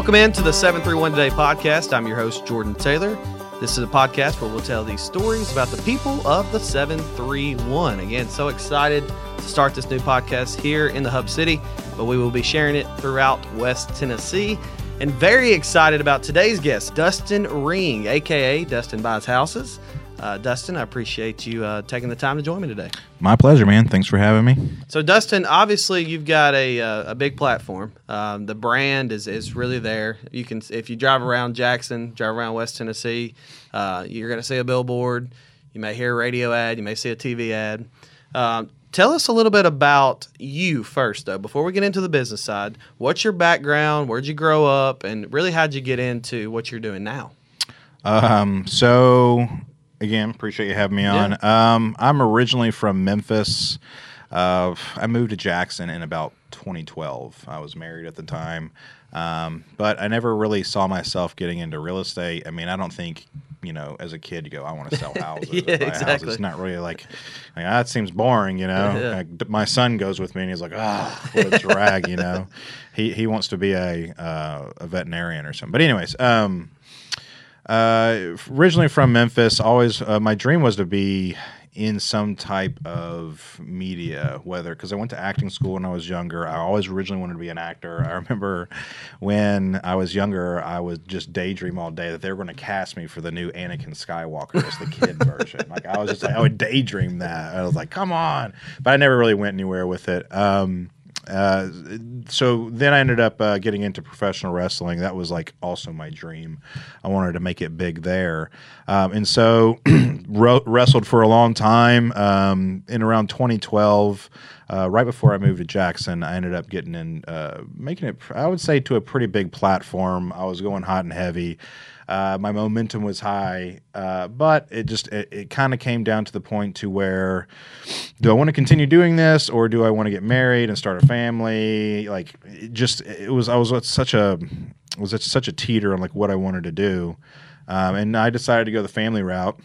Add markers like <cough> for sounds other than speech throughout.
Welcome into the 731 Today podcast. I'm your host, Jordan Taylor. This is a podcast where we'll tell these stories about the people of the 731. Again, so excited to start this new podcast here in the Hub City, but we will be sharing it throughout West Tennessee. And very excited about today's guest, Dustin Ring, aka Dustin Buys Houses. Uh, Dustin, I appreciate you uh, taking the time to join me today. My pleasure, man. Thanks for having me. So, Dustin, obviously you've got a uh, a big platform. Um, the brand is is really there. You can if you drive around Jackson, drive around West Tennessee, uh, you're going to see a billboard. You may hear a radio ad. You may see a TV ad. Um, tell us a little bit about you first, though, before we get into the business side. What's your background? Where'd you grow up? And really, how'd you get into what you're doing now? Um, so again, appreciate you having me on. Yeah. Um, I'm originally from Memphis. Uh, I moved to Jackson in about 2012. I was married at the time, um, but I never really saw myself getting into real estate. I mean, I don't think you know, as a kid, you go, I want to sell <laughs> houses. yeah, exactly. It's not really like, like, that seems boring, you know. Yeah. Like, my son goes with me and he's like, ah, oh, what a drag, you know. <laughs> He he wants to be a uh, a veterinarian or something. But anyways, um, uh, originally from Memphis, always uh, my dream was to be in some type of media, whether because I went to acting school when I was younger. I always originally wanted to be an actor. I <laughs> remember when I was younger, I would just daydream all day that they were going to cast me for the new Anakin Skywalker as the kid <laughs> version. Like I was just like I would daydream that. I was like, come on, but I never really went anywhere with it. Um, uh, so then I ended up uh, getting into professional wrestling. That was like also my dream. I wanted to make it big there, um, and so <clears throat> wrestled for a long time. Um, in around 2012, uh, right before I moved to Jackson, I ended up getting in, uh, making it. I would say to a pretty big platform. I was going hot and heavy. Uh, my momentum was high, uh, but it just it, it kind of came down to the point to where do I want to continue doing this or do I want to get married and start a family? Like it just it was I was at such a was at such a teeter on like what I wanted to do, um, and I decided to go the family route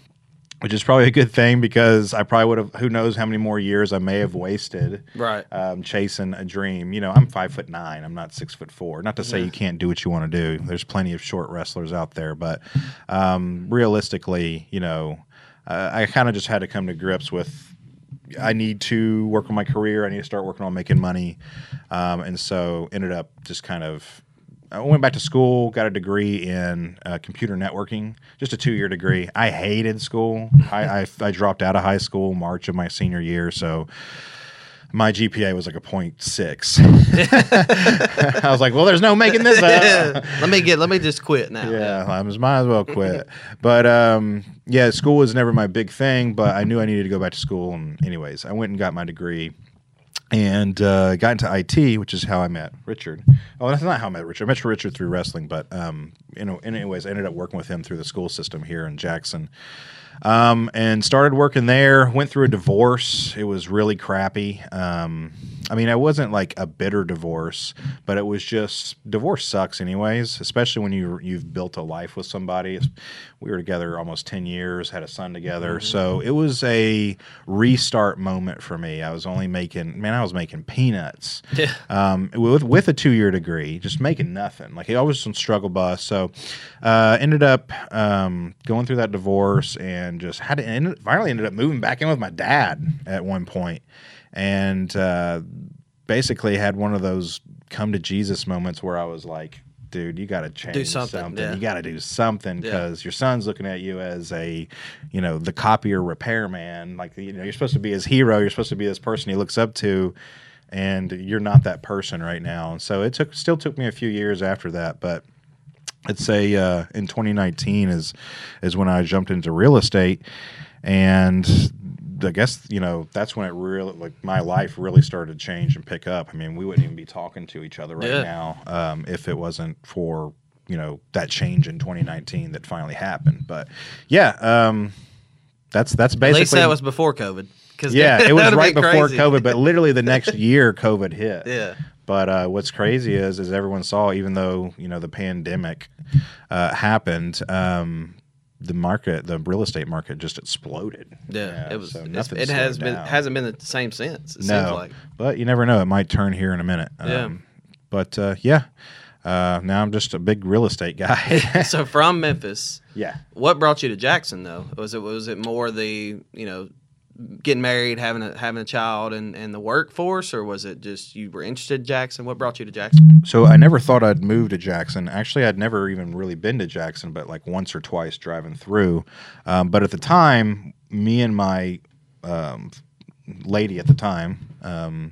which is probably a good thing because I probably would have who knows how many more years I may have wasted right um, chasing a dream. You know, I'm five foot nine. I'm not six foot four. Not to say yeah. you can't do what you want to do. There's plenty of short wrestlers out there, but um, realistically, you know, uh, I kind of just had to come to grips with. I need to work on my career. I need to start working on making money, um, and so ended up just kind of I went back to school, got a degree in uh, computer networking, just a two year degree. I hated school. I, I, I, dropped out of high school March of my senior year, so my GPA was like a 0.6. <laughs> I was like, well, there's no making this up. <laughs> let me get, let me just quit now. Yeah, I was, might as well quit. but um, yeah, school was never my big thing, but I knew I needed to go back to school. And anyways, I went and got my degree and uh, got into IT, which is how I met Richard. Oh, that's not how I met Richard. I met Richard through wrestling, but um, you know, anyways, I ended up working with him through the school system here in Jackson, um, and started working there. Went through a divorce. It was really crappy. Um, I mean, it wasn't like a bitter divorce, but it was just divorce sucks, anyways. Especially when you you've built a life with somebody. We were together almost ten years, had a son together, mm-hmm. so it was a restart moment for me. I was only making man, I was making peanuts. Yeah. Um, with with a two year degree, just making nothing. Like he was on struggle bus. So, uh, ended up um, going through that divorce and just had to. End, finally ended up moving back in with my dad at one point and uh, basically had one of those come to Jesus moments where I was like, dude, you got to change do something. something. Yeah. You got to do something because yeah. your son's looking at you as a, you know, the copier repairman. Like, you know, you're supposed to be his hero. You're supposed to be this person he looks up to, and you're not that person right now. And so it took, still took me a few years after that, but. I'd say uh, in 2019 is is when I jumped into real estate, and I guess you know that's when it really like my life really started to change and pick up. I mean, we wouldn't even be talking to each other right yeah. now um, if it wasn't for you know that change in 2019 that finally happened. But yeah, um, that's that's basically. At least that was before COVID. Cause yeah, <laughs> it was right before crazy. COVID, but literally the <laughs> next year COVID hit. Yeah. But uh, what's crazy is, is everyone saw, even though you know the pandemic uh, happened, um, the market, the real estate market, just exploded. Yeah, yeah it was. So it has been down. hasn't been the same since. It no, like. but you never know; it might turn here in a minute. Yeah. Um, but uh, yeah, uh, now I'm just a big real estate guy. <laughs> so from Memphis, <laughs> yeah. what brought you to Jackson though? Was it was it more the you know getting married, having a having a child, and and the workforce, or was it just you were interested in Jackson? What brought you to Jackson? So I never thought I'd move to Jackson. Actually, I'd never even really been to Jackson, but like once or twice driving through. Um, but at the time, me and my um, lady at the time, um,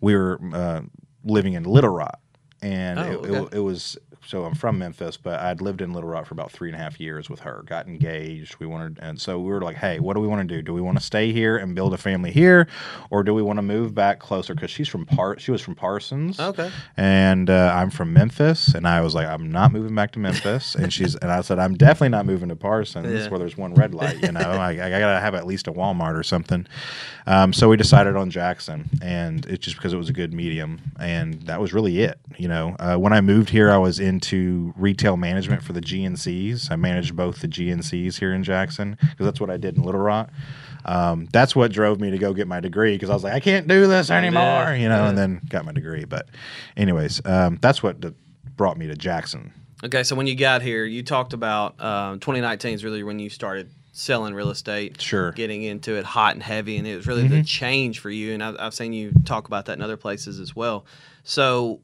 we were uh, living in Little Rock, and Oh, it, okay. it, it was. So I'm from Memphis, but I'd lived in Little Rock for about three and a half years with her. Got engaged. We wanted, and so we were like, "Hey, what do we want to do? Do we want to stay here and build a family here, or do we want to move back closer?" Because she's from Par, she was from Parsons, Okay. and uh, I'm from Memphis, and I was like, I'm not moving back to Memphis, <laughs> and she's, and I said, I'm definitely not moving to Parsons, Yeah. where there's one red light, you know, I, I gotta have at least a Walmart or something. Um, so we decided on Jackson, and it's just because it was a good medium, and that was really it, you know. Uh, when I moved here, I was into retail management for the GNCs. I managed both the GNCs here in Jackson because that's what I did in Little Rock. Um, that's what drove me to go get my degree because I was like, I can't do this anymore, you know, and then got my degree. But, anyways, um, that's what d- brought me to Jackson. Okay, so when you got here, you talked about um, 2019 is really when you started selling real estate, Sure. getting into it hot and heavy, and it was really Mm-hmm. the change for you. And I've, I've seen you talk about that in other places as well. So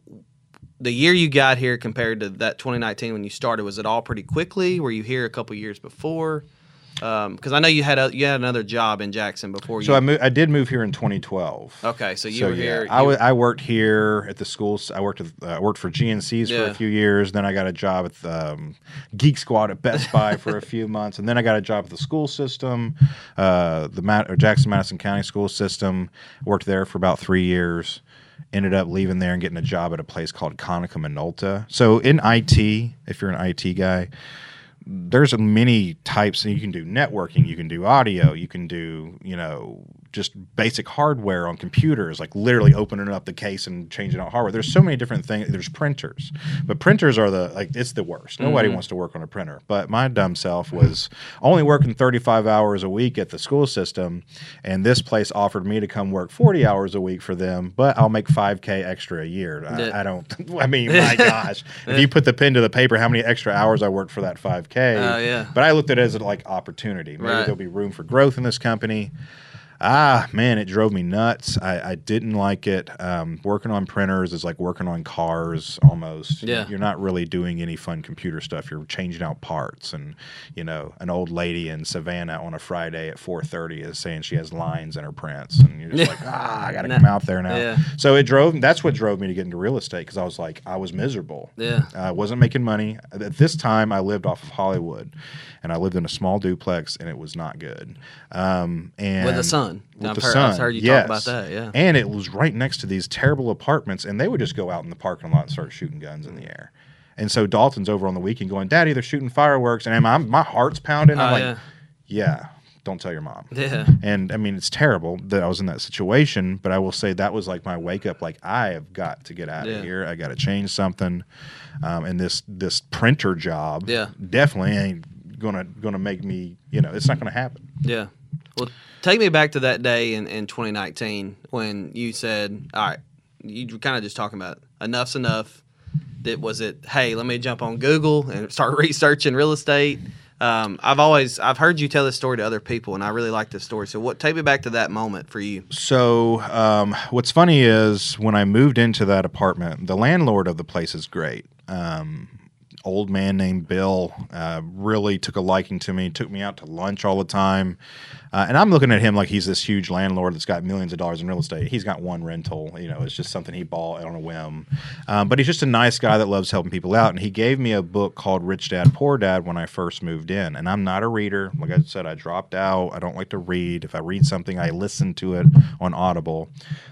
the year you got here compared to that 2019 when you started, was it all pretty quickly? Were you here a couple years before? Because I know you had a, you had another job in Jackson before you. So I, mo- I did move here in 2012. okay, so you so were yeah, here. I you- wa- worked here at the schools. I worked with, uh, worked for GNCs for a few years. Then I got a job at um, Geek Squad at Best Buy for a <laughs> few months, and then I got a job at the school system, uh, the or Jackson Madison County school system. Worked there for about three years. Ended up leaving there and getting a job at a place called Konica Minolta. So in IT, if you're an IT guy, there's many types and you can do networking you can do audio you can do you know just basic hardware on computers like literally opening up the case and changing out hardware there's so many different things there's printers but printers are the like it's the worst nobody mm-hmm. wants to work on a printer but my dumb self was only working 35 hours a week at the school system and this place offered me to come work 40 hours a week for them but i'll make 5k extra a year I. I don't <laughs> i mean my <laughs> gosh if you put the pen to the paper how many extra hours i worked for that 5k Oh, yeah. but I looked at it as like opportunity. Maybe Right. there'll be room for growth in this company. Ah, man, it drove me nuts. I, I didn't like it. Um, working on printers is like working on cars almost. Yeah. You're not really doing any fun computer stuff. You're changing out parts. And, you know, an old lady in Savannah on a Friday at 4.30 is saying she has lines in her prints. And you're just like, ah, I got to Nah. come out there now. Yeah. So it drove, that's what drove me to get into real estate because I was like, I was miserable. Yeah. I wasn't making money. At this time, I lived off of Hollywood, and I lived in a small duplex, and it was not good. Um, and With the son. with I've the heard- son, I've heard you yes. talk about that, yeah. And it was right next to these terrible apartments, and they would just go out in the parking lot and start shooting guns in the air. And so Dalton's over on the weekend going, "Daddy, they're shooting fireworks," and I'm, my heart's pounding. I'm Oh, like, yeah. "Yeah, don't tell your mom." Yeah. And I mean, it's terrible that I was in that situation, but I will say that was like my wake up. Like I have got to get out Yeah. of here. I got to change something. Um, and this this printer job, Yeah. definitely ain't gonna gonna make me. You know, it's not gonna happen. Yeah. Well, take me back to that day in, in 2019 when you said, all right, you were kind of just talking about enough's enough. That was it. Hey, let me jump on Google and <laughs> start researching real estate. Um, I've always I've heard you tell this story to other people, and I really like this story. So, what take me back to that moment for you? So, um, what's funny is when I moved into that apartment, the landlord of the place is great. Um, old man named Bill uh, really took a liking to me, took me out to lunch all the time. Uh, and I'm looking at him like he's this huge landlord that's got millions of dollars in real estate. He's got one rental, you know, it's just something he bought on a whim. Um, but he's just a nice guy that loves helping people out. And he gave me a book called Rich Dad Poor Dad when I first moved in. And I'm not a reader. Like I said, I dropped out. I don't like to read. If I read something, I listen to it on Audible.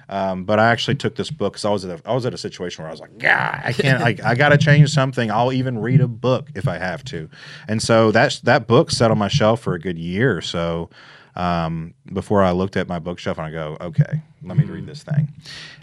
Um, but I actually took this book because I was at a, I was at a situation where I was like, yeah, I can't, I, I got to change something. I'll even read a book if I have to. And so that's that book sat on my shelf for a good year so um, before I looked at my bookshelf and I go, okay, let me read this thing.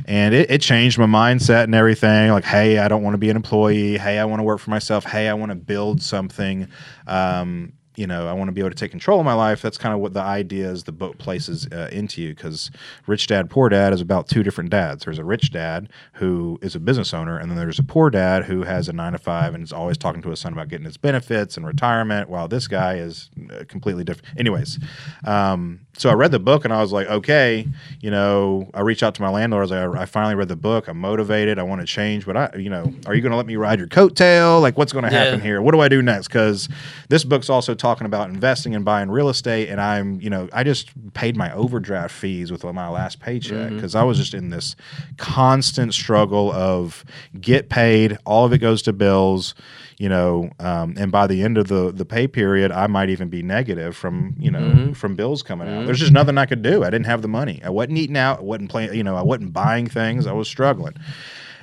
And it, it changed my mindset and everything. Like, hey, I don't want to be an employee. Hey, I want to work for myself. Hey, I want to build something. Um, you know, I want to be able to take control of my life. That's kind of what the idea is the book places uh, into you because Rich Dad, Poor Dad is about two different dads. There's a rich dad who is a business owner, and then there's a poor dad who has a nine to five and is always talking to his son about getting his benefits and retirement, while this guy is uh, completely different. Anyways, um, so I read the book and I was like, okay, you know, I reached out to my landlord. I was like, I finally read the book. I'm motivated. I want to change, but I, you know, are you going to let me ride your coattail? Like, what's going to happen Yeah. here? What do I do next? Because this book's also talking about investing and buying real estate. And I'm, you know, I just paid my overdraft fees with my last paycheck because I was just in this constant struggle of get paid, all of it goes to bills you know, um, and by the end of the the pay period, I might even be negative from you know from bills coming out. There's just nothing I could do. I didn't have the money. I wasn't eating out. I wasn't playing. You know, I wasn't buying things. I was struggling,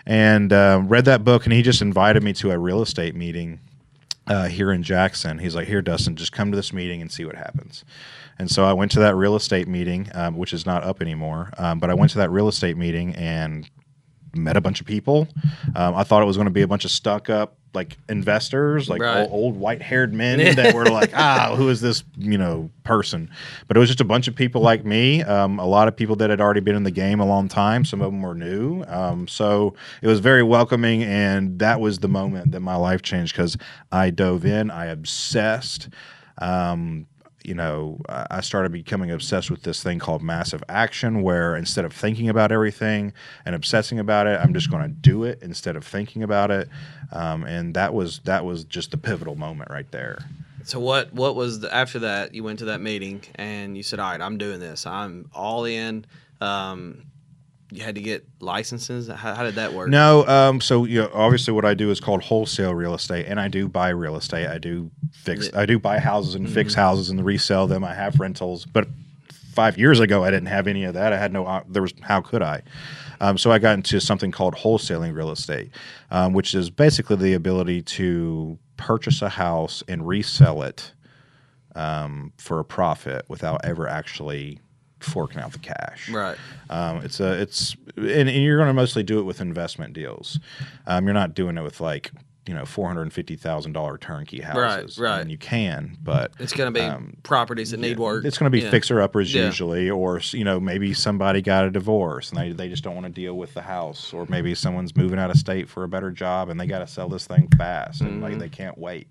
and uh, read that book, and he just invited me to a real estate meeting uh, here in Jackson. He's like, "Here, Dustin, just come to this meeting and see what happens." And so I went to that real estate meeting, um, which is not up anymore. Um, but I went to that real estate meeting and met a bunch of people. Um, I thought it was going to be a bunch of stuck up like investors, like Right. old, old white haired men <laughs> that were like, ah, who is this you know person? But it was just a bunch of people like me. Um, a lot of people that had already been in the game a long time. Some of them were new. Um, so it was very welcoming, and that was the moment that my life changed because I dove in. I obsessed. Um, you know, I started becoming obsessed with this thing called massive action, where instead of thinking about everything and obsessing about it, I'm just going to do it instead of thinking about it. Um, and that was that was just the pivotal moment right there. So what what was the, after that? You went to that meeting and you said, "All right, I'm doing this. I'm all in." Um, you had to get licenses. How, how did that work? No, um, so you know, obviously, what I do is called wholesale real estate, and I do buy real estate. I do fix, I do buy houses and fix houses and resell them. I have rentals, but five years ago, I didn't have any of that. I had no. There was how could I? Um, so I got into something called wholesaling real estate, um, which is basically the ability to purchase a house and resell it um, for a profit without ever actually forking out the cash. Right. Um, it's a it's and, and you're going to mostly do it with investment deals. Um, you're not doing it with like you know four hundred and fifty thousand dollar turnkey houses. right. I mean, you can, but It's going to be Um, properties that need work. it's going to be Yeah. fixer uppers Yeah. usually, or you know maybe somebody got a divorce and they, they just don't want to deal with the house, or maybe someone's moving out of state for a better job and they got to sell this thing fast and Mm-hmm. like they can't wait.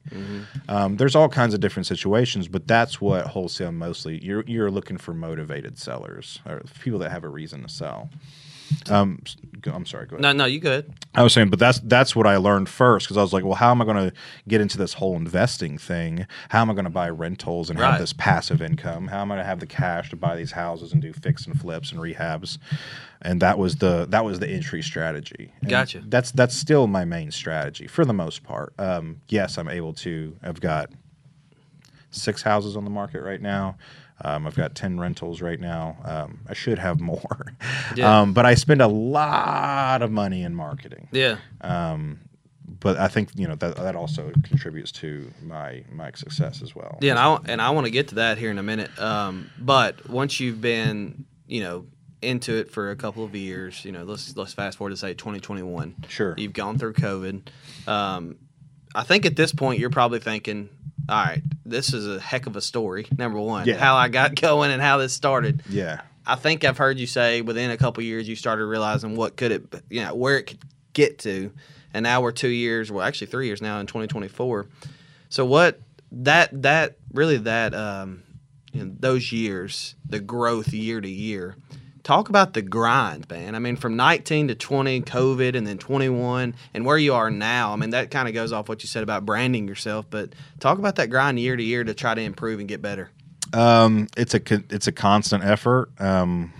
Um, there's all kinds of different situations, but that's what wholesale mostly. You're you're looking for motivated sellers or people that have a reason to sell. Um, I'm sorry. Go ahead. No, no, you good. I was saying, but that's that's what I learned first because I was like, well, how am I going to get into this whole investing thing? How am I going to buy rentals and Right. have this passive income? How am I going to have the cash to buy these houses and do fix and flips and rehabs? And that was the that was the entry strategy. And Gotcha. That's that's still my main strategy for the most part. Um, yes, I'm able to. I've got six houses on the market right now. Um, I've got 10 rentals right now. Um, I should have more. <laughs> Yeah. Um, but I spend a lot of money in marketing. Yeah. But I think, you know, that, that also contributes to my, my success as well. Yeah, and I and I want to get to that here in a minute. Um, but once you've been, you know, into it for a couple of years, you know, let's let's fast forward to say 2021. Sure. You've gone through COVID. Um, I think at this point you're probably thinking, all right, this is a heck of a story. Number one, Yeah. how I got <laughs> going and how this started. Yeah. I think I've heard you say within a couple years you started realizing what could it, you know, where it could get to, and now we're two years, well, actually three years now in 2024. So what that that really that um, you know, those years, the growth year to year. Talk about the grind, man. I mean, from 19 to 20, COVID, and then 21, and where you are now. I mean, that kind of goes off what you said about branding yourself. But talk about that grind year to year to try to improve and get better. Um, it's a it's a constant effort. Um,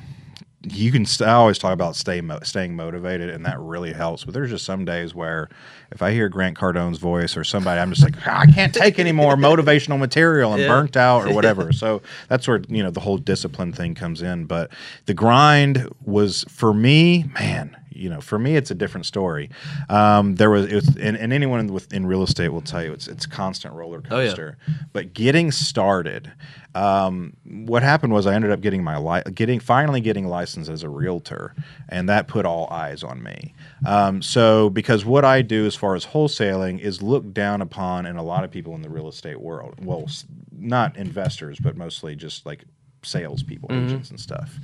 you can. St- I always talk about stay mo- staying motivated, and that really helps. But there's just some days where, if I hear Grant Cardone's voice or somebody, I'm just like, "Ah, I can't take any more <laughs> motivational material and Yeah. burnt out or whatever. <laughs> so that's where you know the whole discipline thing comes in. But the grind was for me, man. You know, for me, it's a different story. Um, there was, it was, and, and anyone with in real estate will tell you it's it's constant roller Oh, yeah. coaster. But getting started, um, what happened was I ended up getting my li- getting finally getting licensed as a realtor, and that put all eyes on me. Um, so because what I do as far as wholesaling is looked down upon in a lot of people in the real estate world. Well, not investors, but mostly just like salespeople, agents, and stuff.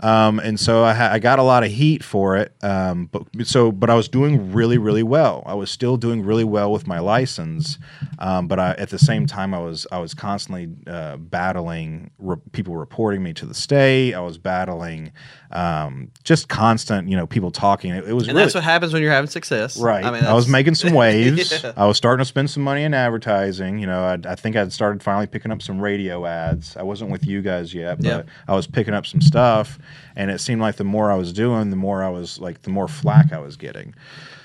Um, and so I, ha- I got a lot of heat for it. Um, but so, but I was doing really, really well. I was still doing really well with my license. Um, but I, at the same time, I was I was constantly uh, battling re- people reporting me to the state. I was battling um, just constant, you know, people talking. It, it was And really, that's what happens when you're having success. Right. I I, was making some waves. <laughs> Yeah. I was starting to spend some money in advertising. You know, I, I think I'd started finally picking up some radio ads. I wasn't with you guys yet, but Yeah. I was picking up some stuff. And it seemed like the more I was doing, the more I was like, the more flack I was getting.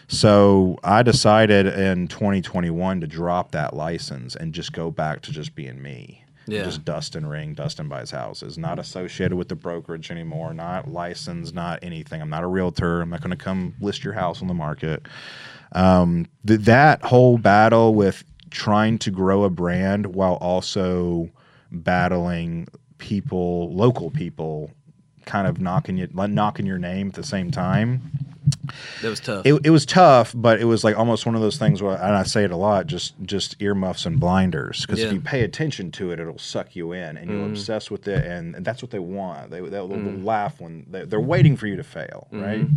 So I decided in 2021 to drop that license and just go back to just being me. Yeah. Just Dustin Ring, Dustin buys houses, not associated with the brokerage anymore, not licensed, not anything. I'm not a realtor. I'm not going to come list your house on the market. Um, th- that whole battle with trying to grow a brand while also battling people, local people, kind of knocking you, knocking your name at the same time That was tough. it, it was tough, but it was like almost one of those things where, and I say it a lot, just just earmuffs and blinders. Because Yeah. Mm. if you pay attention to it, it'll suck you in, and you'll obsess with it, and, and that's what they want. They they'll, they'll laugh when they, they're waiting for you to fail, Mm-hmm. right?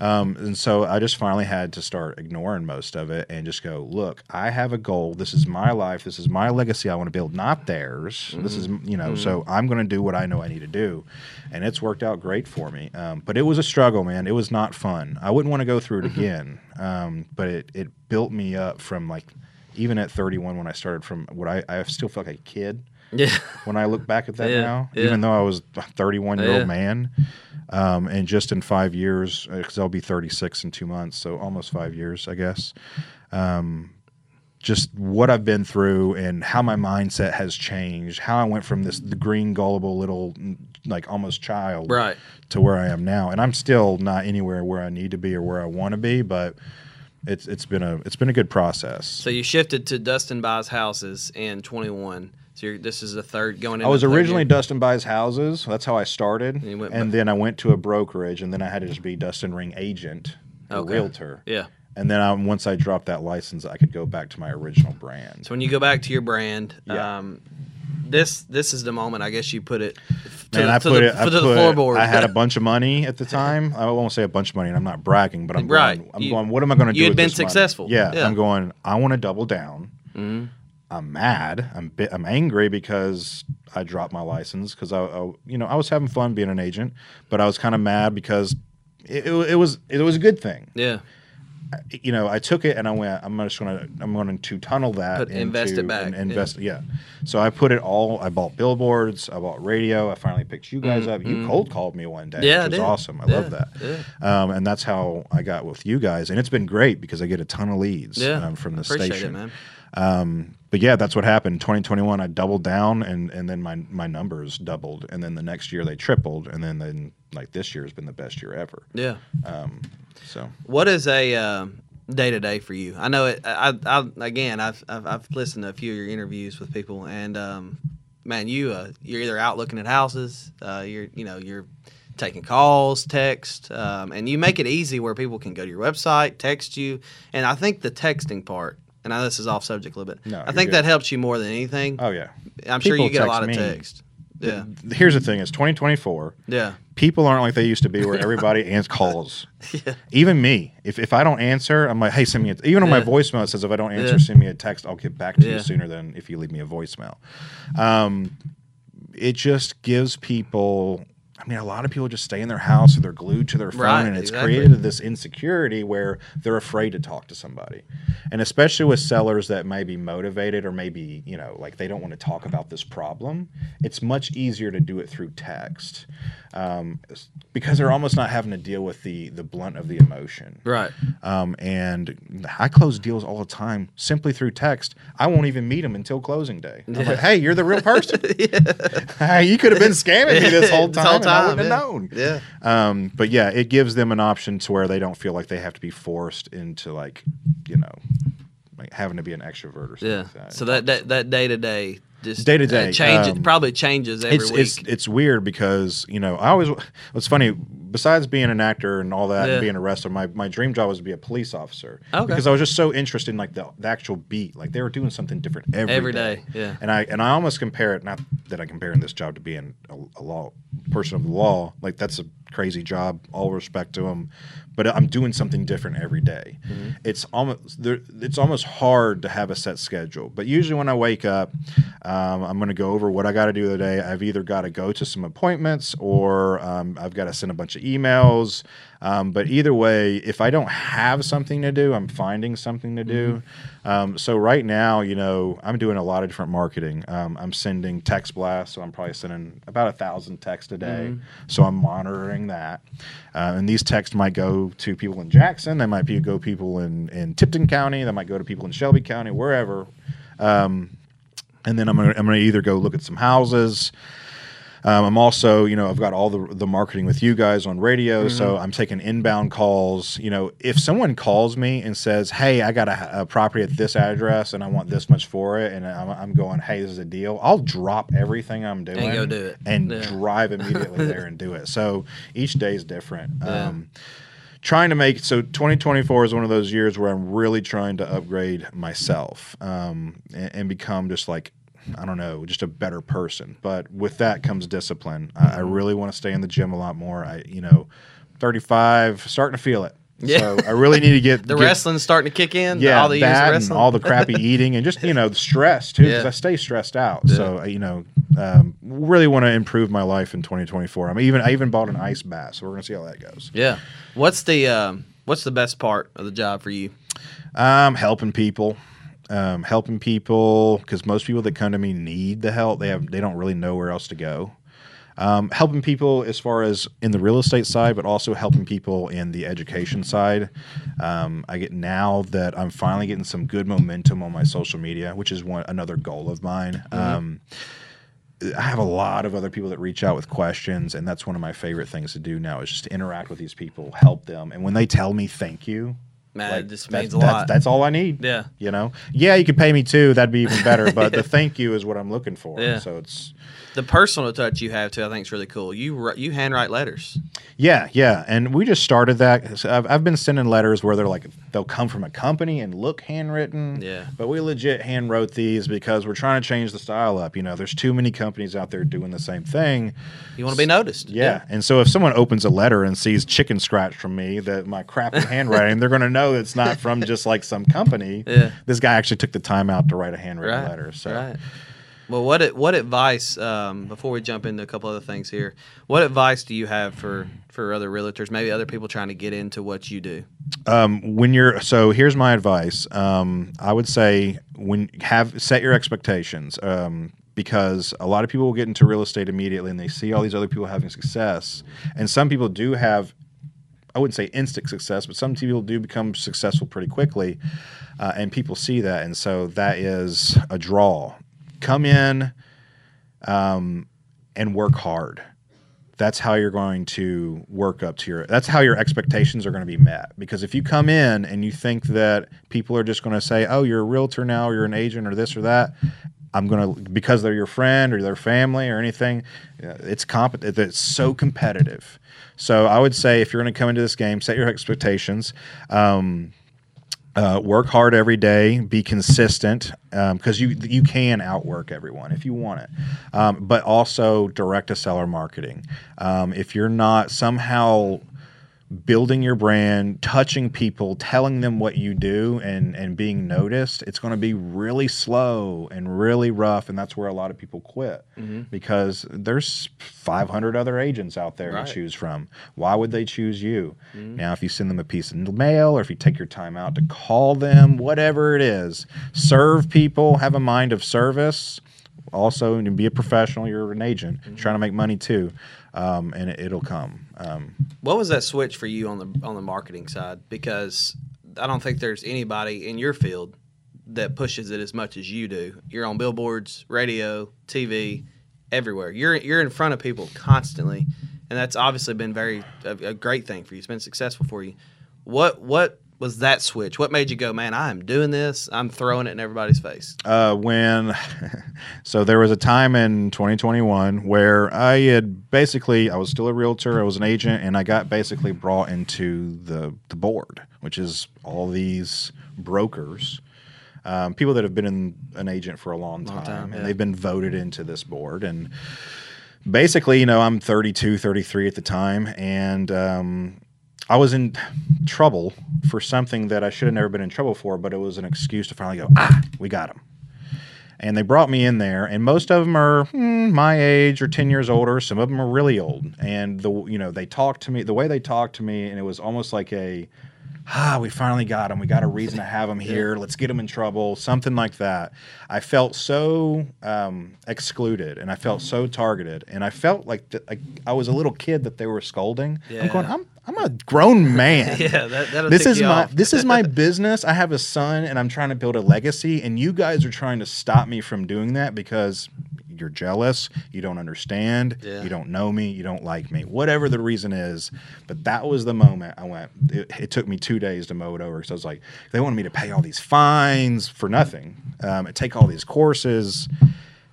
Um, and so I just finally had to start ignoring most of it and just go, look, I have a goal. This is my life. This is my legacy. I want to build, not theirs. This is you know. So I'm going to do what I know I need to do, and it's worked out great for me. Um, but it was a struggle, man. It was not fun. I wouldn't want to go through it again. Um, but it it built me up from like even at 31 when I started from what I I still felt like a kid yeah. when I look back at that <laughs> Yeah, now, yeah. even though I was a 31 year Yeah. old man. Um, and just in five years, because I'll be 36 in two months, so almost five years, I guess. Um, just what I've been through and how my mindset has changed, how I went from this the green, gullible little, like almost child, Right. to where I am now. And I'm still not anywhere where I need to be or where I want to be, but it's it's been a it's been a good process. So you shifted to Dustin buys houses in 21. So you're, this is the third going. I was originally year. Dustin buys houses. That's how I started, And went and then I went to a brokerage, and then I had to just be Dustin Ring agent, Okay. realtor. Yeah. And then I, once I dropped that license, I could go back to my original brand. So when you go back to your brand, Yeah. um, this this is the moment I guess you put it to, Man, the, I to put the, it. I to the put- floorboard. I had a bunch of money at the time. I won't say a bunch of money, and I'm not bragging, but I'm Right. going. I'm You- going. What am I going to do? you had with been this money?" successful. Yeah, Yeah. I'm going. I want to double down. Mhm. I'm mad. I'm bit, I'm angry because I dropped my license because I, I, you know, I was having fun being an agent, but I was kind of mad because it, it, it was it was a good thing. yeah. You know, I took it and I went. I'm just gonna I'm going to tunnel that. Put- invest into- it back, and yeah. invest. Yeah. So I put it all. I bought billboards. I bought radio. I finally picked you guys up. You cold called me one day. Yeah, I which was did. awesome. I Yeah, love that. yeah. Um, and that's how I got with you guys, and it's been great because I get a ton of leads Yeah. um, from the Appreciate station. it, man. Um, but yeah, that's what happened. 2021, I doubled down, and and then my my numbers doubled, and then the next year they tripled, and then then like this year has been the best year ever. Yeah. Um, so What is a day to day for you? I know it. I, I again, I've, I've I've listened to a few of your interviews with people, and um, man, you uh, you're either out looking at houses, uh, you're you know you're taking calls, text, um, and you make it easy where people can go to your website, text you, and I think the texting part. And I know this is off subject a little bit. No, I think good. that helps you more than anything. oh yeah, I'm sure you get a lot of me. text. Yeah, here's the thing: is 2024. yeah, People aren't like they used to be, where everybody <laughs> answers calls. yeah. Even me, if, if I don't answer, I'm like, hey, send me. A, even on my voicemail, it says if I don't answer, Yeah. send me a text. I'll get back to Yeah. you sooner than if you leave me a voicemail. Um, it just gives people. I mean, a lot of people just stay in their house or they're glued to their phone, Right, and it's exactly. created this insecurity where they're afraid to talk to somebody. And especially with sellers that may be motivated or maybe, you know, like they don't want to talk about this problem, it's much easier to do it through text. Um, because they're almost not having to deal with the the blunt of the emotion. Right. Um, and I close deals all the time simply through text. I won't even meet them until closing day. I'm like, hey, you're the real person. <laughs> <laughs> hey, you could have been scamming me this whole <laughs> This time, whole and I wouldn't yeah. have known. Yeah. Um, but yeah, it gives them an option to where they don't feel like they have to be forced into like, you know, like having to be an extrovert or something. Yeah. like that. So that that that day to day just Day to day, uh, changes um, probably changes every it's week. it's it's weird because you know I always what's funny besides being an actor and all that Yeah. and being a wrestler my, my dream job was to be a police officer Okay. because I was just so interested in like the, the actual beat like they were doing something different every, Every day, yeah. and I and I almost compare it not that I compare in this job to being a, a law person of the law like that's a crazy job all respect to them but I'm doing something different every day. Mm-hmm. It's almost it's almost hard to have a set schedule. But usually when I wake up, um, I'm going to go over what I got to do the day. I've either got to go to some appointments or um, I've got to send a bunch of emails. Um, but either way, if I don't have something to do, I'm finding something to do. Um, so right now, you know, I'm doing a lot of different marketing. Um, I'm sending text blasts, so I'm probably sending about a thousand texts a day. So I'm monitoring that. Uh, and these texts might go to people in Jackson. They might be go people in in Tipton County. They might go to people in Shelby County, wherever. Um, and then I'm gonna I'm gonna either go look at some houses. Um, I'm also, you know, I've got all the the marketing with you guys on radio, so I'm taking inbound calls. You know, if someone calls me and says, "Hey, I got a, a property at this address and I want this much for it," and I'm, I'm going, "Hey, this is a deal," I'll drop everything I'm doing and, go do it. and Yeah. drive immediately there and do it. So each day is different. Yeah. Um, trying to make so 2024 is one of those years where I'm really trying to upgrade myself um, and, and become just like I don't know, just a better person. But with that comes discipline. I, I really want to stay in the gym a lot more. I, you know, 35, starting to feel it. Yeah. So I really need to get <laughs> the get- wrestling's starting to kick in. yeah, all the years of that and wrestling. all the crappy <laughs> eating and just you know the stress too because Yeah. I stay stressed out. So uh, you know, um, really want to improve my life in 2024. I'm even I even bought an ice bath, so we're gonna see how that goes. yeah. What's the um, what's the best part of the job for you? Um, helping people, um, helping people because most people that come to me need the help. They have they don't really know where else to go. Um, helping people as far as in the real estate side, but also helping people in the education side. Um, I get now that I'm finally getting some good momentum on my social media, which is one another goal of mine. Um, I have a lot of other people that reach out with questions, and that's one of my favorite things to do now is just to interact with these people, help them, and when they tell me thank you, Man, like, it just that's, means a that's, lot. That's all I need. Yeah. You know, yeah, you could pay me too. That'd be even better. But the <laughs> thank you is what I'm looking for. Yeah. So it's the personal touch you have too, I think is really cool. You you handwrite letters. yeah, yeah. And we just started that. So I've, I've been sending letters where they're like they'll come from a company and look handwritten. Yeah. But we legit hand wrote these because we're trying to change the style up. You know, there's too many companies out there doing the same thing. You want to be noticed. Yeah. And so if someone opens a letter and sees chicken scratch from me, that my crappy <laughs> handwriting, they're going to know it's not from just like some company. Yeah. This guy actually took the time out to write a handwritten Right. letter. So Right. Well, what what advice? Um, before we jump into a couple other things here, what advice do you have for for other realtors, maybe other people trying to get into what you do? um, when you're so here's my advice um, i would say when have set your expectations um, because a lot of people will get into real estate immediately and they see all these other people having success and some people do have i wouldn't say instant success but some people do become successful pretty quickly uh, and people see that and so that is a draw come in um, and work hard. That's how you're going to work up to your that's how your expectations are going to be met. Because if you come in and you think that people are just going to say oh you're a realtor now or you're an agent or this or that i'm going to because they're your friend or their family or anything uh, it's comp it's so competitive. So i would say if you're going to come into this game set your expectations. Um, uh, work hard every day, be consistent because you you can outwork everyone if you want it, um, but also direct to seller marketing. Um, if you're not somehow building your brand, touching people, telling them what you do, and and being noticed, it's going to be really slow and really rough, and that's where a lot of people quit mm-hmm. because there's 500 other agents out there Right. to choose from. Why would they choose you? Mm-hmm. Now, if you send them a piece of mail, or if you take your time out to call them, whatever it is, serve people, have a mind of service. also and be a professional. You're an agent mm-hmm. trying to make money too, um, and it, will come. Um, what was that switch for you on the on the marketing side? Because I don't think there's anybody in your field that pushes it as much as you do. You're on billboards, radio, TV, everywhere. You're you're in front of people constantly, and that's obviously been very a, a great thing for you. It's been successful for you. What what was that switch? What made you go, man? I am doing this. I'm throwing it in everybody's face. Uh, when, <laughs> so there was a time in 2021 where I had basically, I was still a realtor, I was an agent, and I got basically brought into the the board, which is all these brokers. Um, people that have been in an agent for a long time, long time yeah. and they've been voted into this board and basically you know i'm 32 33 at the time and um, I was in trouble for something that I should have never been in trouble for, but it was an excuse to finally go, ah, we got him. And they brought me in there, and most of them are hmm, my age or ten years older. Some of them are really old, and the you know they talked to me the way they talked to me, and it was almost like a ah, we finally got him. We got a reason to have him <laughs> here. Let's get him in trouble. Something like that. I felt so um, excluded and I felt so targeted. And I felt like, th- like I was a little kid that they were scolding. Yeah. I'm going, I'm, I'm a grown man. <laughs> yeah, that, this is my this is my business. I have a son, and I'm trying to build a legacy. And you guys are trying to stop me from doing that because you're jealous, you don't understand, yeah. you don't know me, you don't like me, whatever the reason is. But that was the moment I went. It, it took me two days to mow it over because I was like, they wanted me to pay all these fines for nothing, um, and take all these courses,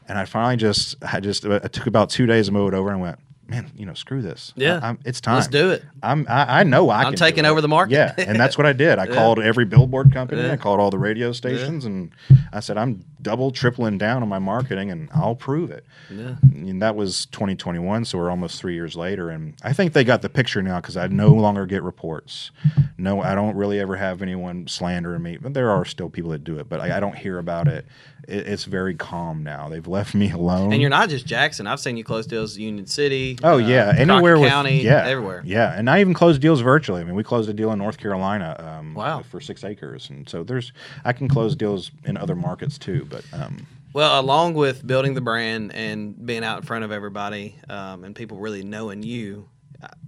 and I finally just I just it took about two days to mow it over, and I went man, you know, screw this. Yeah, I, it's time. Let's do it. I'm. I, I know I. I'm taking over the market. Yeah, and that's what I did. I <laughs> yeah. called every billboard company. Yeah. I called all the radio stations, yeah. and I said, I'm double, tripling down on my marketing, and I'll prove it. Yeah. And that was 2021, so we're almost three years later, and I think they got the picture now because I no longer get reports. No, I don't really ever have anyone slandering me, but there are still people that do it, but I, I don't hear about it it, it's very calm now. They've left me <laughs> alone. And you're not just Jackson. I've seen you close deals Union City. Oh uh, yeah, anywhere with, County, yeah, everywhere. Yeah, and I even closed deals virtually. I mean, we closed a deal in North Carolina. Um, wow. For six acres, and so there's I can close deals in other markets too, but. Um, well, along with building the brand and being out in front of everybody um, and people really knowing you,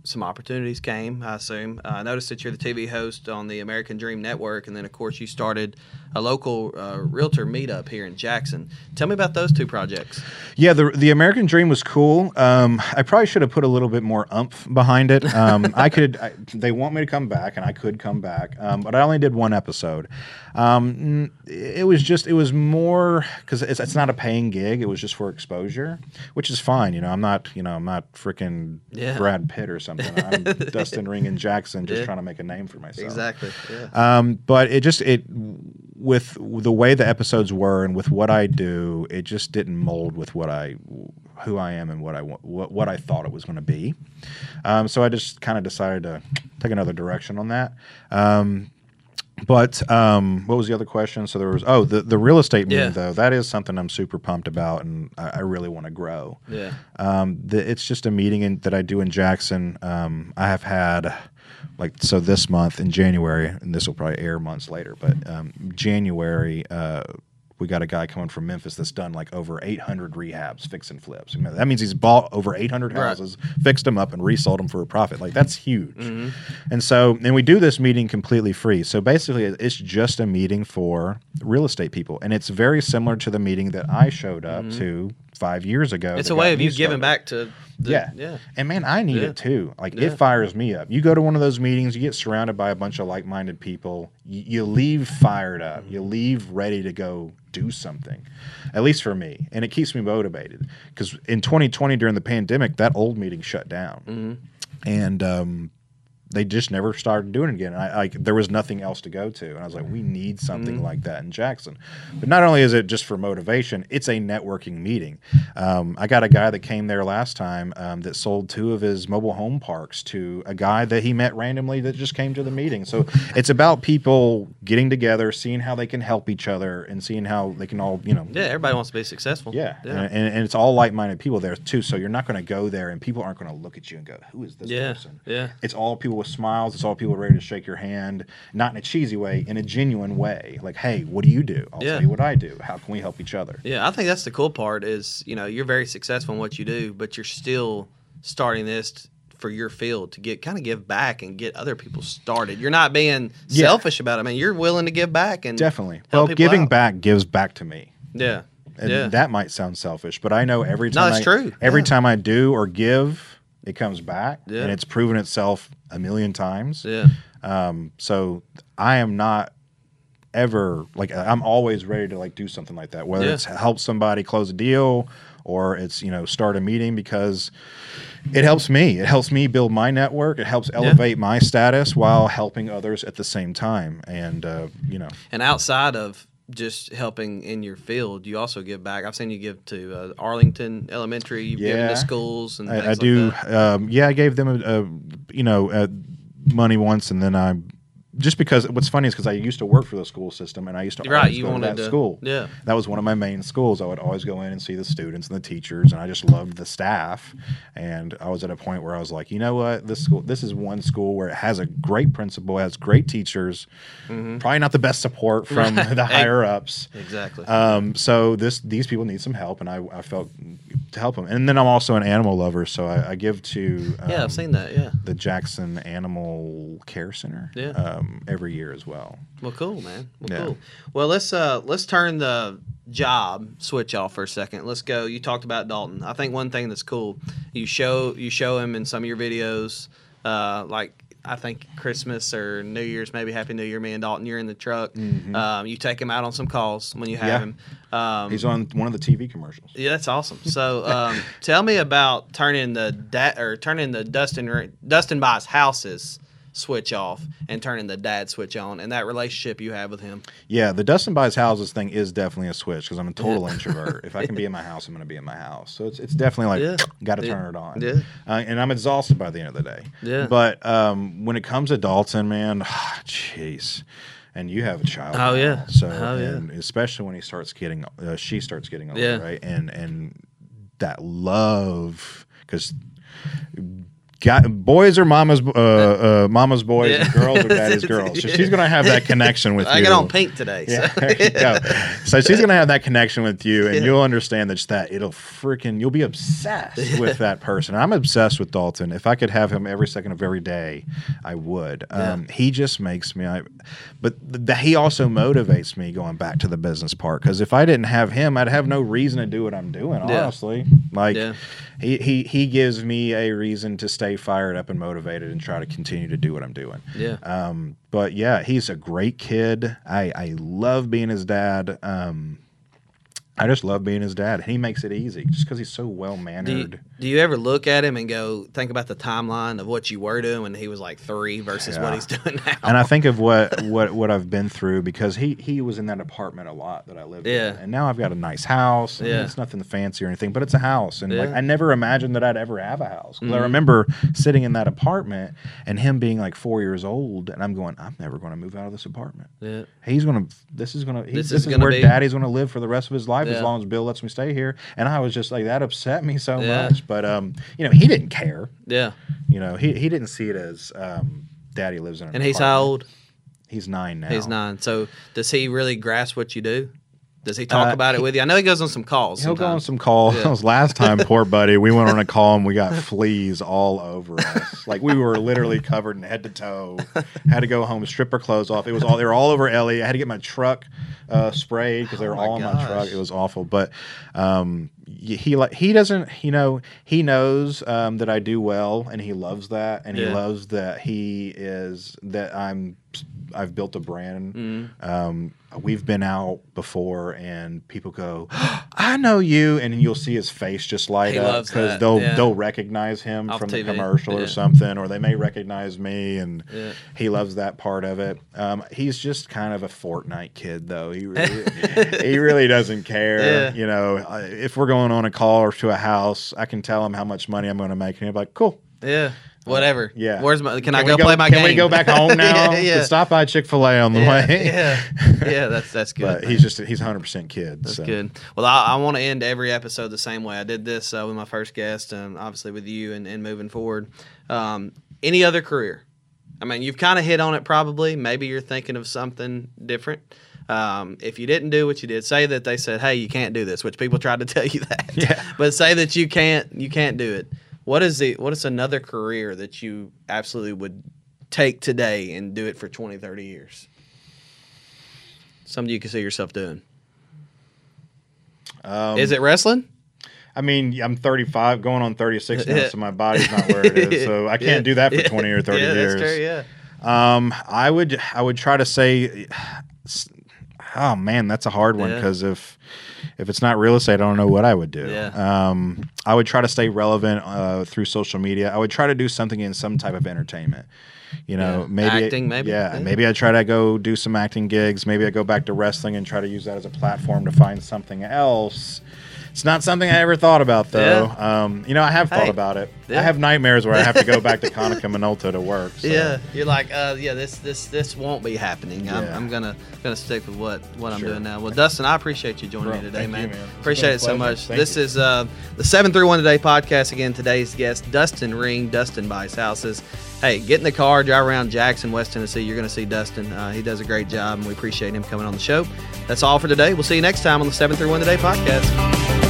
some opportunities came, I assume. Uh, I noticed that you're the TV host on the American Dream Network, and then, of course, you started a local uh, realtor meetup here in Jackson. Tell me about those two projects. Yeah, the the American Dream was cool. Um, I probably should have put a little bit more umph behind it. Um, I could. I, they want me to come back, and I could come back, um, but I only did one episode. Um, it was just it was more because it's, it's not a paying gig. It was just for exposure, which is fine. You know, I'm not you know I'm not freaking yeah. Brad Pitt or something. <laughs> I'm Dustin Ring and Jackson just yeah. trying to make a name for myself. Exactly. Yeah. Um, but it just it with the way the episodes were and with what I do, it just didn't mold with what I who I am and what I what, what I thought it was going to be. Um, so I just kind of decided to take another direction on that. Um, but um, what was the other question? So there was oh the the real estate meeting yeah. though that is something I'm super pumped about and I, I really want to grow. Yeah, um, the, it's just a meeting in, that I do in Jackson. Um, I have had like so this month in January, and this will probably air months later, but um, January. Uh, we got a guy coming from Memphis that's done like over 800 rehabs, fix and flips. I mean, that means he's bought over 800 houses, right. fixed them up, and resold them for a profit. Like that's huge. Mm-hmm. And so, and we do this meeting completely free. So basically, it's just a meeting for real estate people, and it's very similar to the meeting that I showed up mm-hmm. to five years ago. It's a way of you giving back to. The, yeah, yeah. And man, I need yeah. it too. Like yeah. it fires me up. You go to one of those meetings, you get surrounded by a bunch of like-minded people. You, you leave fired up. You leave ready to go do something. At least for me, and it keeps me motivated. Because in 2020 during the pandemic, that old meeting shut down, mm-hmm. and um, they just never started doing it again. I like there was nothing else to go to, and I was like, we need something mm-hmm. like that in Jackson. But not only is it just for motivation, it's a networking meeting. Um, I got a guy that came there last time um, that sold two of his mobile home parks to a guy that he met randomly that just came to the meeting. So it's about people getting together, seeing how they can help each other, and seeing how they can all you know. Yeah, everybody wants to be successful. Yeah, yeah. And, and, and it's all like-minded people there too. So you're not going to go there and people aren't going to look at you and go, "Who is this yeah. person?" Yeah, it's all people with smiles. It's all people ready to shake your hand, not in a cheesy way, in a genuine way. Like, hey, what do you do? I'll Yeah. tell you what I do. How can we help each other? Yeah, I think that's the cool part is, you know, you're very successful in what you do, but you're still starting this for your field to get kind of give back and get other people started. You're not being Yeah. selfish about it. I mean, you're willing to give back and Definitely. Well, giving out. back gives back to me. Yeah. And yeah. that might sound selfish, but I know every No, time it's I, true. every Yeah. time I do or give, it comes back, Yeah. and it's proven itself a million times. yeah. Um, so I am not ever like I'm always ready to like do something like that, whether Yeah. it's help somebody close a deal or it's you know start a meeting because it helps me. It helps me build my network. It helps elevate my status while helping others at the same time. And uh, you know, And outside of just helping in your field, you also give back. I've seen you give to uh, Arlington Elementary. You've given Yeah. to schools and I, I do. Like that. um, yeah, I gave them a, a you know uh money once, and then I just because what's funny is because I used to work for the school system, and I used to Right, always you go to that to- school. yeah. that was one of my main schools. I would always go in and see the students and the teachers, and I just loved the staff. And I was at a point where I was like, you know what, this school, this is one school where it has a great principal, has great teachers, probably not the best support <laughs> from the higher ups. Exactly. Um, so this these people need some help, and I, I felt to help them. And then I'm also an animal lover, so I, I give to um, yeah, I've seen that. Yeah. the Jackson Animal Care Center Yeah. um, every year as well. Well, cool, man. Well, Yeah. cool. Well, let's uh let's turn the job switch off for a second. Let's go. You talked about Dalton. I think one thing that's cool, you show you show him in some of your videos, uh, like I think Christmas or New Year's, maybe Happy New Year. Me and Dalton, you're in the truck. Um, you take him out on some calls when you have Yeah. him. Um, He's on one of the TV commercials. yeah, that's awesome. So, um, <laughs> tell me about turning the da- or turning the Dustin Dustin buys houses switch off and turning the dad switch on, and that relationship you have with him. Yeah, the Dustin buys houses thing is definitely a switch because I'm a total introvert. If I can be in my house, I'm going to be in my house. So it's it's definitely Yeah. like got to Yeah. turn it on. Yeah. uh, and I'm exhausted by the end of the day. Yeah. But um, when it comes to Dalton, man, <sighs> jeez. And you have a child. Oh, now, yeah. So Oh, yeah. especially when he starts getting, uh, she starts getting older, Yeah. right? And and that love because Got, boys are mama's uh, <laughs> uh, mama's boys and girls are <laughs> daddy's girls. So she's gonna have that connection with you. <laughs> I got on pink today. So. Yeah, go. So she's gonna have that connection with you, and Yeah. you'll understand that that it'll freaking you'll be obsessed with that person. I'm obsessed with Dalton. If I could have him every second of every day, I would. Um, he just makes me. I, but th- he also motivates me going back to the business part because if I didn't have him, I'd have no reason to do what I'm doing. Yeah. Honestly, like Yeah. he, he he gives me a reason to stay fired up and motivated and try to continue to do what I'm doing. Yeah. Um, but yeah, he's a great kid. I, I love being his dad. Um, I just love being his dad. He makes it easy just because he's so well mannered. do you ever look at him and go think about the timeline of what you were doing when he was like three versus what he's doing now? And I think of what, what what I've been through because he he was in that apartment a lot that I lived Yeah. in, and now I've got a nice house. And Yeah. it's nothing fancy or anything, but it's a house, and Yeah. Mm-hmm. I never imagined that I'd ever have a house. 'Cause I remember sitting in that apartment and him being like four years old, and I'm going, I'm never going to move out of this apartment. yeah. He's gonna. This is gonna. He, This this, is is, where be- Daddy's gonna live for the rest of his life Yeah. as long as Bill lets me stay here. And I was just like, that upset me so Yeah. much. But um, you know, he didn't care. Yeah. You know, he he didn't see it as um, Daddy lives in. An And he's how old? He's nine now. He's nine. So does he really grasp what you do? Does he talk Uh, about it with you? I know he goes on some calls. He'll go on some calls. Yeah. <laughs> Last time, poor <laughs> buddy, we went on a call and we got fleas all over us. Like we were literally covered in head to toe. Had to go home, strip our clothes off. It was all they were all over Ellie. I had to get my truck uh, sprayed because they Oh were my all in my truck. It was awful. But um, he like he doesn't. You know, he knows um, that I do well, and he loves that, and Yeah. he loves that he is that I'm. I've built a brand. Mm-hmm. Um, we've been out before, and people go, "I know you," and you'll see his face just light He up because they'll yeah. they'll recognize him Off from TV, the commercial yeah. or something, or they may recognize me, and Yeah. he loves that part of it. Um, he's just kind of a Fortnite kid, though. He really, <laughs> he really doesn't care. You know, if we're going on a call or to a house, I can tell him how much money I'm going to make, and he'll be like, "Cool." Yeah. Whatever. Yeah. Where's my? Can, I we go, play my can game? Can we go back <laughs> home now? yeah. Yeah. Stop by Chick Fil A on the yeah, way. yeah. <laughs> Yeah. That's that's good. but he's just he's 100 percent kid. That's so. good. Well, I, I want to end every episode the same way. I did this uh, with my first guest, and obviously with you, and, and moving forward. Um, any other career? I mean, you've kind of hit on it probably. Maybe you're thinking of something different. Um, if you didn't do what you did, say that they said, "Hey, you can't do this," which people tried to tell you <laughs> that. Yeah. But say that you can't, you can't do it. What is the what is another career that you absolutely would take today and do it for 20, 30 years? Something you can see yourself doing. Um, is it wrestling? I mean, I'm 35, going on 36 now, so my body's not where it is. So I <laughs> can't Yeah. do that for 20 or 30 yeah, years. True, yeah. Um, I would I would try to say, oh man, that's a hard one Yeah. because if if it's not real estate, I don't know what I would do. Yeah. Um, I would try to stay relevant uh, through social media. I would try to do something in some type of entertainment. You know, Yeah. maybe Acting, maybe? Yeah, Yeah. maybe I try to go do some acting gigs. Maybe I go back to wrestling and try to use that as a platform to find something else. It's not something I ever thought about though. Um, you know, I have thought Hey. about it. Yeah. I have nightmares where I have to go back to <laughs> Konica Minolta to work. so. Yeah, you're like, uh, yeah, this this this won't be happening. I'm, Yeah. I'm gonna gonna stick with what what I'm doing now. Well, Dustin, I appreciate you joining Bro, me today, man. you, man. Appreciate it so much. Thank this you. is uh, the seven three one today podcast. Again, today's guest, Dustin Ring. Dustin buys houses. Hey, get in the car, drive around Jackson, West Tennessee. You're gonna see Dustin. Uh, he does a great job, and we appreciate him coming on the show. That's all for today. We'll see you next time on the seven three one today podcast.